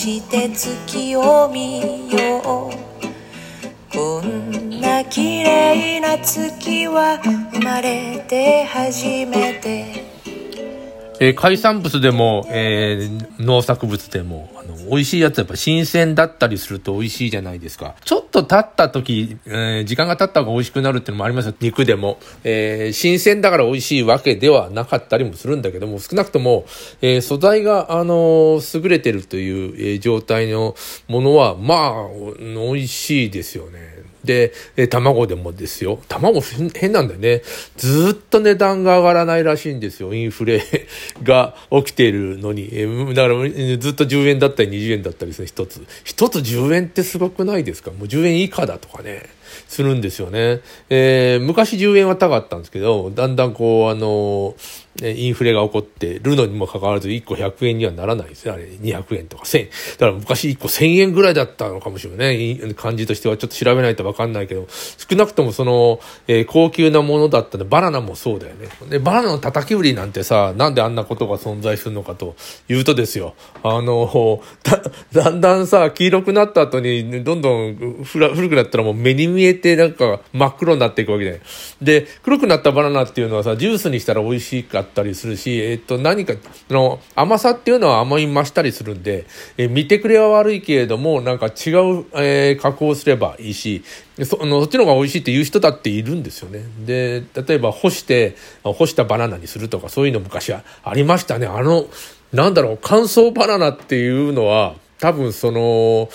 して月を見よう。こんな綺麗な月は生まれて初めて。えー海産物でも、えー農作物でも、美味しいやつやっぱ新鮮だったりすると美味しいじゃないですか。ちょっと経った時、えー時間が経った方が美味しくなるっていうのもありますよ。肉でも。えー新鮮だから美味しいわけではなかったりもするんだけども、少なくとも、えー素材が、あの優れてるという、えー状態のものは、まあ、美味しいですよね。で、えー卵でもですよ。卵変変なんだよね。ずっと値段が上がらないらしいんですよ。インフレが起きているのに。えーだから、ずっと10円だったり20円だったりする一つ。一つ10円ってすごくないですか？もう10円以下だとかね。するんですよね。えー昔10円は高かったんですけど、だんだんこう、あのーインフレが起こってるのにもかかわらず1個100円にはならないですね。あれ200円とか1000円。だから昔1個1000円ぐらいだったのかもしれない。感じとしてはちょっと調べないとわかんないけど、少なくともその、えー高級なものだったんで、バナナもそうだよね。で、バナナの叩き売りなんてさ、なんであんなことが存在するのかというとですよ。あの、だ、だんだんさ、黄色くなった後に、どんどん古くなったらもう目に見えてなんか真っ黒になっていくわけで。で、黒くなったバナナっていうのはさ、ジュースにしたら美味しかったりするし、えっと、何か、の、甘さっていうのは甘み増したりするんで、え見てくれは悪いけれども、なんか違う、えー加工すればいいし、そあのそっちの方が美味しいって言う人だっているんですよね。で、例えば干して、干したバナナにするとか、そういうの昔はありましたね。あの、なんだろう、乾燥バナナっていうのは、多分その、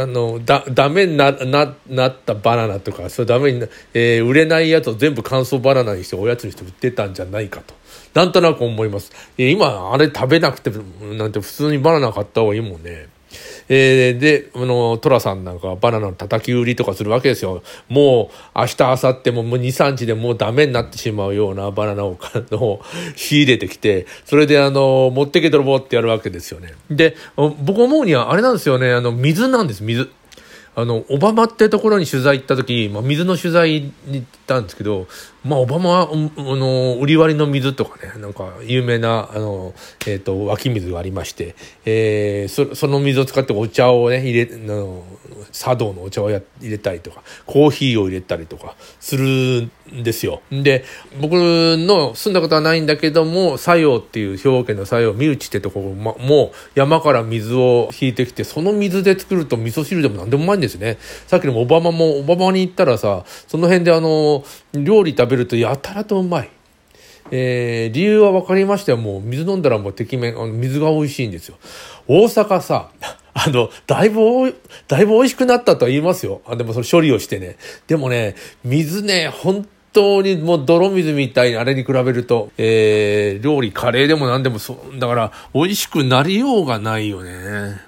あの、だ、ダメにな、な、なったバナナとか、それダメにな、えー売れないやつを全部乾燥バナナにしておやつにして売ってたんじゃないかと。なんとなく思います。えー今、あれ食べなくても、なんて普通にバナナ買った方がいいもんね。えーで、あの、トラさんなんかバナナの叩き売りとかするわけですよ。もう、明日、明後日ももう2、3日でもうダメになってしまうようなバナナをかの仕入れてきて、それであの、持ってけ泥棒ってやるわけですよね。で、僕思うにはあれなんですよね、あの、水なんです、水。あの、オバマってところに取材行った時、まあ、水の取材に行ったんですけど、まあ、オバマは、あの、売り割りの水とかね、なんか、有名な、あの、えっ、と、湧き水がありまして、えーそ、その水を使ってお茶をね、入れ、あの、茶道のお茶をや入れたりとか、コーヒーを入れたりとか、するんですよ。で、僕の住んだことはないんだけども、作用っていう兵庫県の作用、三内ってところまもう山から水を引いてきて、その水で作ると味噌汁でも何でもうまいんですね。さっきのオバマも、オバマに行ったらさ、その辺であの、料理食べるとやたらとうまい。えー理由は分かりましたよ。もう水飲んだらもうてきめん、あの水が美味しいんですよ。大阪さ、あの、だいぶ、だいぶ美味しくなったとは言いますよ。あでもその処理をしてね。でもね、水ね、本当にもう泥水みたいにあれに比べると、えー料理、カレーでも何でもそう、だから美味しくなりようがないよね。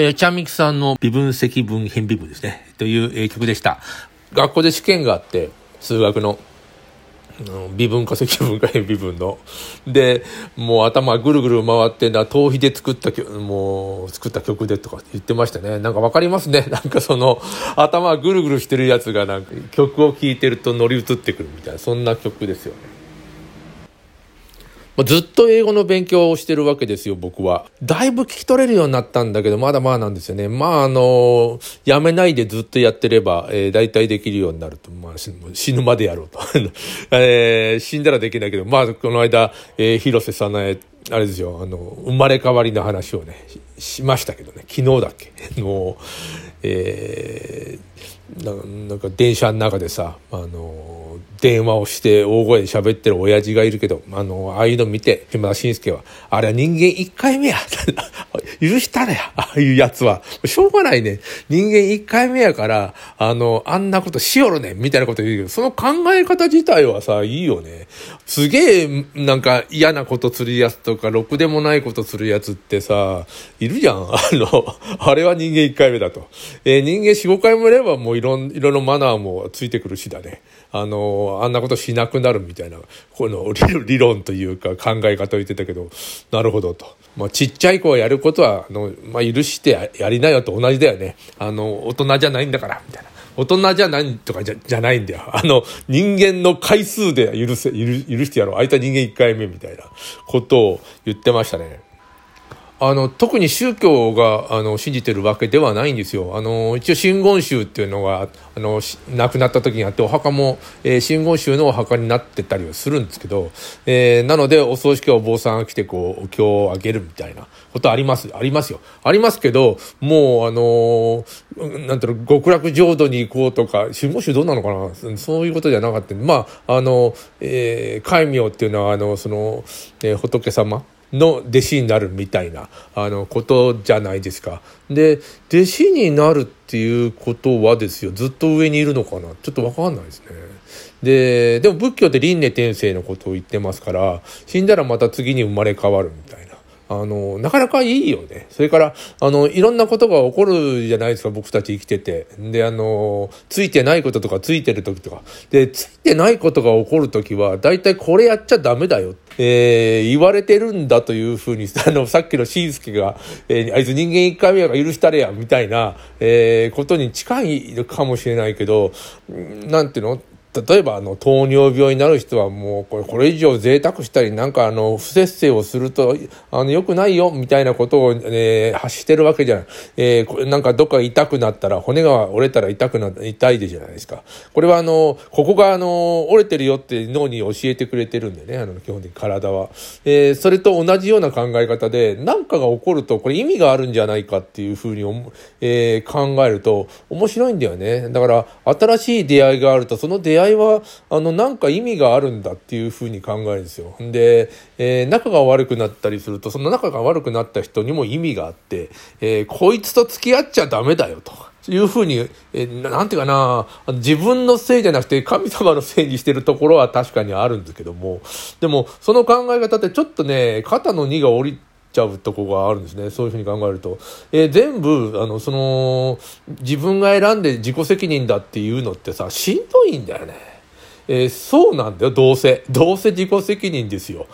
えーチャミクさんの微分積分変微分ですね。という、えー曲でした。学校で試験があって、数学の。微分か積分か変微分の。で、もう頭ぐるぐる回ってな、頭皮で作った曲、もう作った曲でとか言ってましたね。なんかわかりますね。なんかその、頭ぐるぐるしてるやつがなんか曲を聴いてると乗り移ってくるみたいな、そんな曲ですよね。まあ、ずっと英語の勉強をしてるわけですよ、僕は。だいぶ聞き取れるようになったんだけど、まだまだなんですよね。まあ、あの、やめないでずっとやってれば、えー、大体できるようになると。まあ、死ぬまでやろうと。えー、死んだらできないけど、まあ、この間、えー、広瀬さなえ、あれですよ、あの、生まれ変わりの話をね、しましたけどね、昨日だっけ。も う、えー、なんか電車の中でさ、あの、電話をして大声で喋ってる親父がいるけど、あの、ああいうの見て、島田紳介は、あれは人間一回目や。許したねや。ああいうやつは。しょうがないね。人間一回目やから、あの、あんなことしよるね。みたいなこと言うけど、その考え方自体はさ、いいよね。すげえ、なんか嫌なことするやつとか、ろくでもないことするやつってさ、いるじゃん。あの、あれは人間一回目だと。えー、人間四五回もいればもういろん、いろいろマナーもついてくるしだね。あの、あんなことしなくなるみたいな、この理論というか考え方を言ってたけど、なるほどと。まあ、ちっちゃい子はやることは、あの、まあ、許してやりなよと同じだよね。あの、大人じゃないんだから、みたいな。大人じゃないとかじゃじゃないんだよ。あの、人間の回数で許せ、許してやろう。あいつは人間1回目みたいなことを言ってましたね。あの、特に宗教が、あの、信じてるわけではないんですよ。あの、一応、真言宗っていうのが、あの、亡くなった時にあって、お墓も、えー、真言宗のお墓になってたりはするんですけど、えー、なので、お葬式はお坊さんが来て、こう、お経をあげるみたいなことあります、ありますよ。ありますけど、もう、あのなんていうの、極楽浄土に行こうとか、真言宗どうなのかな？そういうことじゃなかった。まあ、あの、えー、戒名っていうのは、あの、その、えー、仏様、の弟子になるみたいなあのことじゃないですか。で弟子になるっていうことはですよずっと上にいるのかな？ちょっとわかんないですね。ででも仏教って輪廻転生のことを言ってますから死んだらまた次に生まれ変わるみたいな。あの、なかなかいいよね。それから、あの、いろんなことが起こるじゃないですか、僕たち生きてて。で、あの、ついてないこととか、ついてる時とか。で、ついてないことが起こる時は、だいたいこれやっちゃダメだよ。えー、言われてるんだというふうに、あの、さっきのしんすけが、えー、あいつ人間一回目が許したれや、みたいな、えー、ことに近いかもしれないけど、なんていうの？例えばあの糖尿病になる人はもうこれこれ以上贅沢したりなんかあの不節制をするとあの良くないよみたいなことを、えー、発してるわけじゃない、えー、なんかどっか痛くなったら骨が折れたら痛くな痛いでじゃないですか。これはあのここがあの折れてるよって脳に教えてくれてるんでねあの基本的に体は、えー、それと同じような考え方で何かが起こるとこれ意味があるんじゃないかっていうふうに、えー、考えると面白いんだよね。だから新しい出会いがあるとその出会い合いは、あの、なんか意味があるんだっていうふうに考えるんですよ。で、えー、仲が悪くなったりすると、その仲が悪くなった人にも意味があって、えー、こいつと付き合っちゃダメだよと。いうふうに、えー、なんていうかな、自分のせいじゃなくて神様のせいにしてるところは確かにあるんですけども、でも、その考え方ってちょっとね、肩の荷が下りちゃうとこがあるんですね。そういうふうに考えると。えー、全部、あの、その、自分が選んで自己責任だっていうのってさ、しんどいんだよね。えー、そうなんだよ、どうせ。どうせ自己責任ですよ。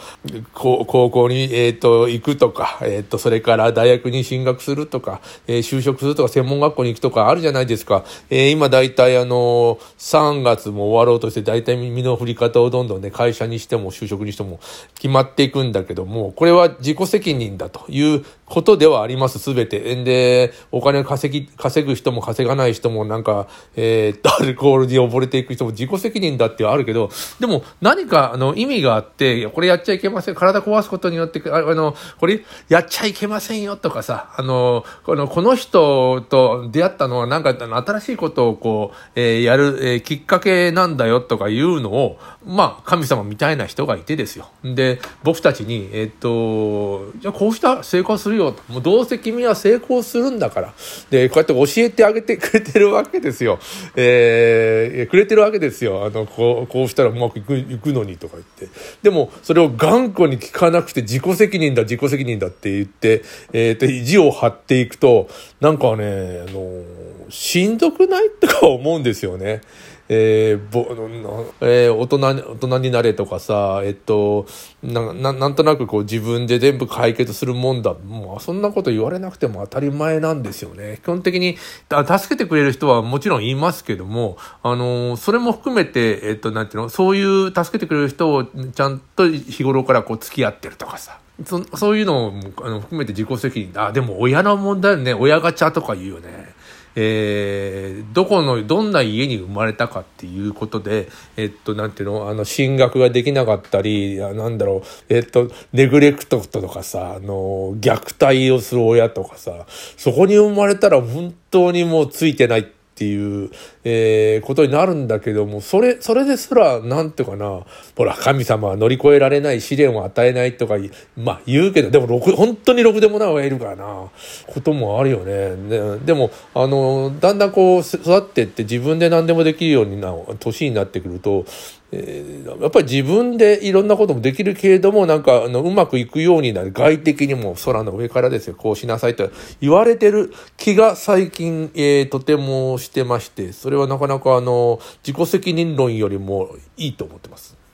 高校に、えっ、ー、と、行くとか、えっ、ー、と、それから大学に進学するとか、え就職するとか、専門学校に行くとかあるじゃないですか。え今大体あの、3月も終わろうとして、大体耳の振り方をどんどんね、会社にしても就職にしても決まっていくんだけども、これは自己責任だということではあります、すべて。で、お金を稼ぎ、稼ぐ人も稼がない人もなんか、えっー、アルコールに溺れていく人も自己責任だってあるけど、でも何かあの意味があって、これやっちゃいけません。体壊すことによって、あの、これやっちゃいけませんよとかさ、あの、この、この人と出会ったのはなんか新しいことをこう、えー、やる、えー、きっかけなんだよとかいうのを、まあ、神様みたいな人がいてですよ。で、僕たちに、えー、っと、じゃあこうした成功するよと。もうどうせ君は成功するんだから。で、こうやって教えてあげてくれてるわけですよ。えー、くれてるわけですよ。あの、こう、こうしたらうまくいく、いくのにとか言って。でも、それを頑固に聞かなくて自己責任だ、自己責任だって言って、えー、と、意地を張っていくと、なんかね、あの、しんどくない？とか思うんですよね。えー、ぼ、えー、大人、大人になれとかさ、えっと、な、ななんとなくこう自分で全部解決するもんだ。もうそんなこと言われなくても当たり前なんですよね。基本的に、助けてくれる人はもちろんいますけども、あの、それも含めて、えっと、なんていうの、そういう助けてくれる人をちゃんと日頃からこう付き合ってるとかさ。そそういうのをあの含めて自己責任。あ、でも親の問題ね。親ガチャとか言うよね。えー、どこの、どんな家に生まれたかっていうことで、えっと、なんていうの、あの、進学ができなかったり、なんだろう、えっと、ネグレクトとかさ、あの、虐待をする親とかさ、そこに生まれたら本当にもうついてないってっていう、えー、ことになるんだけども、それ、それですら、なんていうかな、ほら、神様は乗り越えられない試練を与えないとか、まあ言うけど、でも、ろく、本当にろくでもない親いるからな、こともあるよね。ででも、あの、だんだんこう、育ってって自分で何でもできるようにな、年になってくると、え、やっぱり自分でいろんなこともできるけれども、なんか、あの、うまくいくようになる。外的にも空の上からですよ、こうしなさいと言われてる気が最近、えー、とてもしてまして、それはなかなかあの、自己責任論よりもいいと思ってます。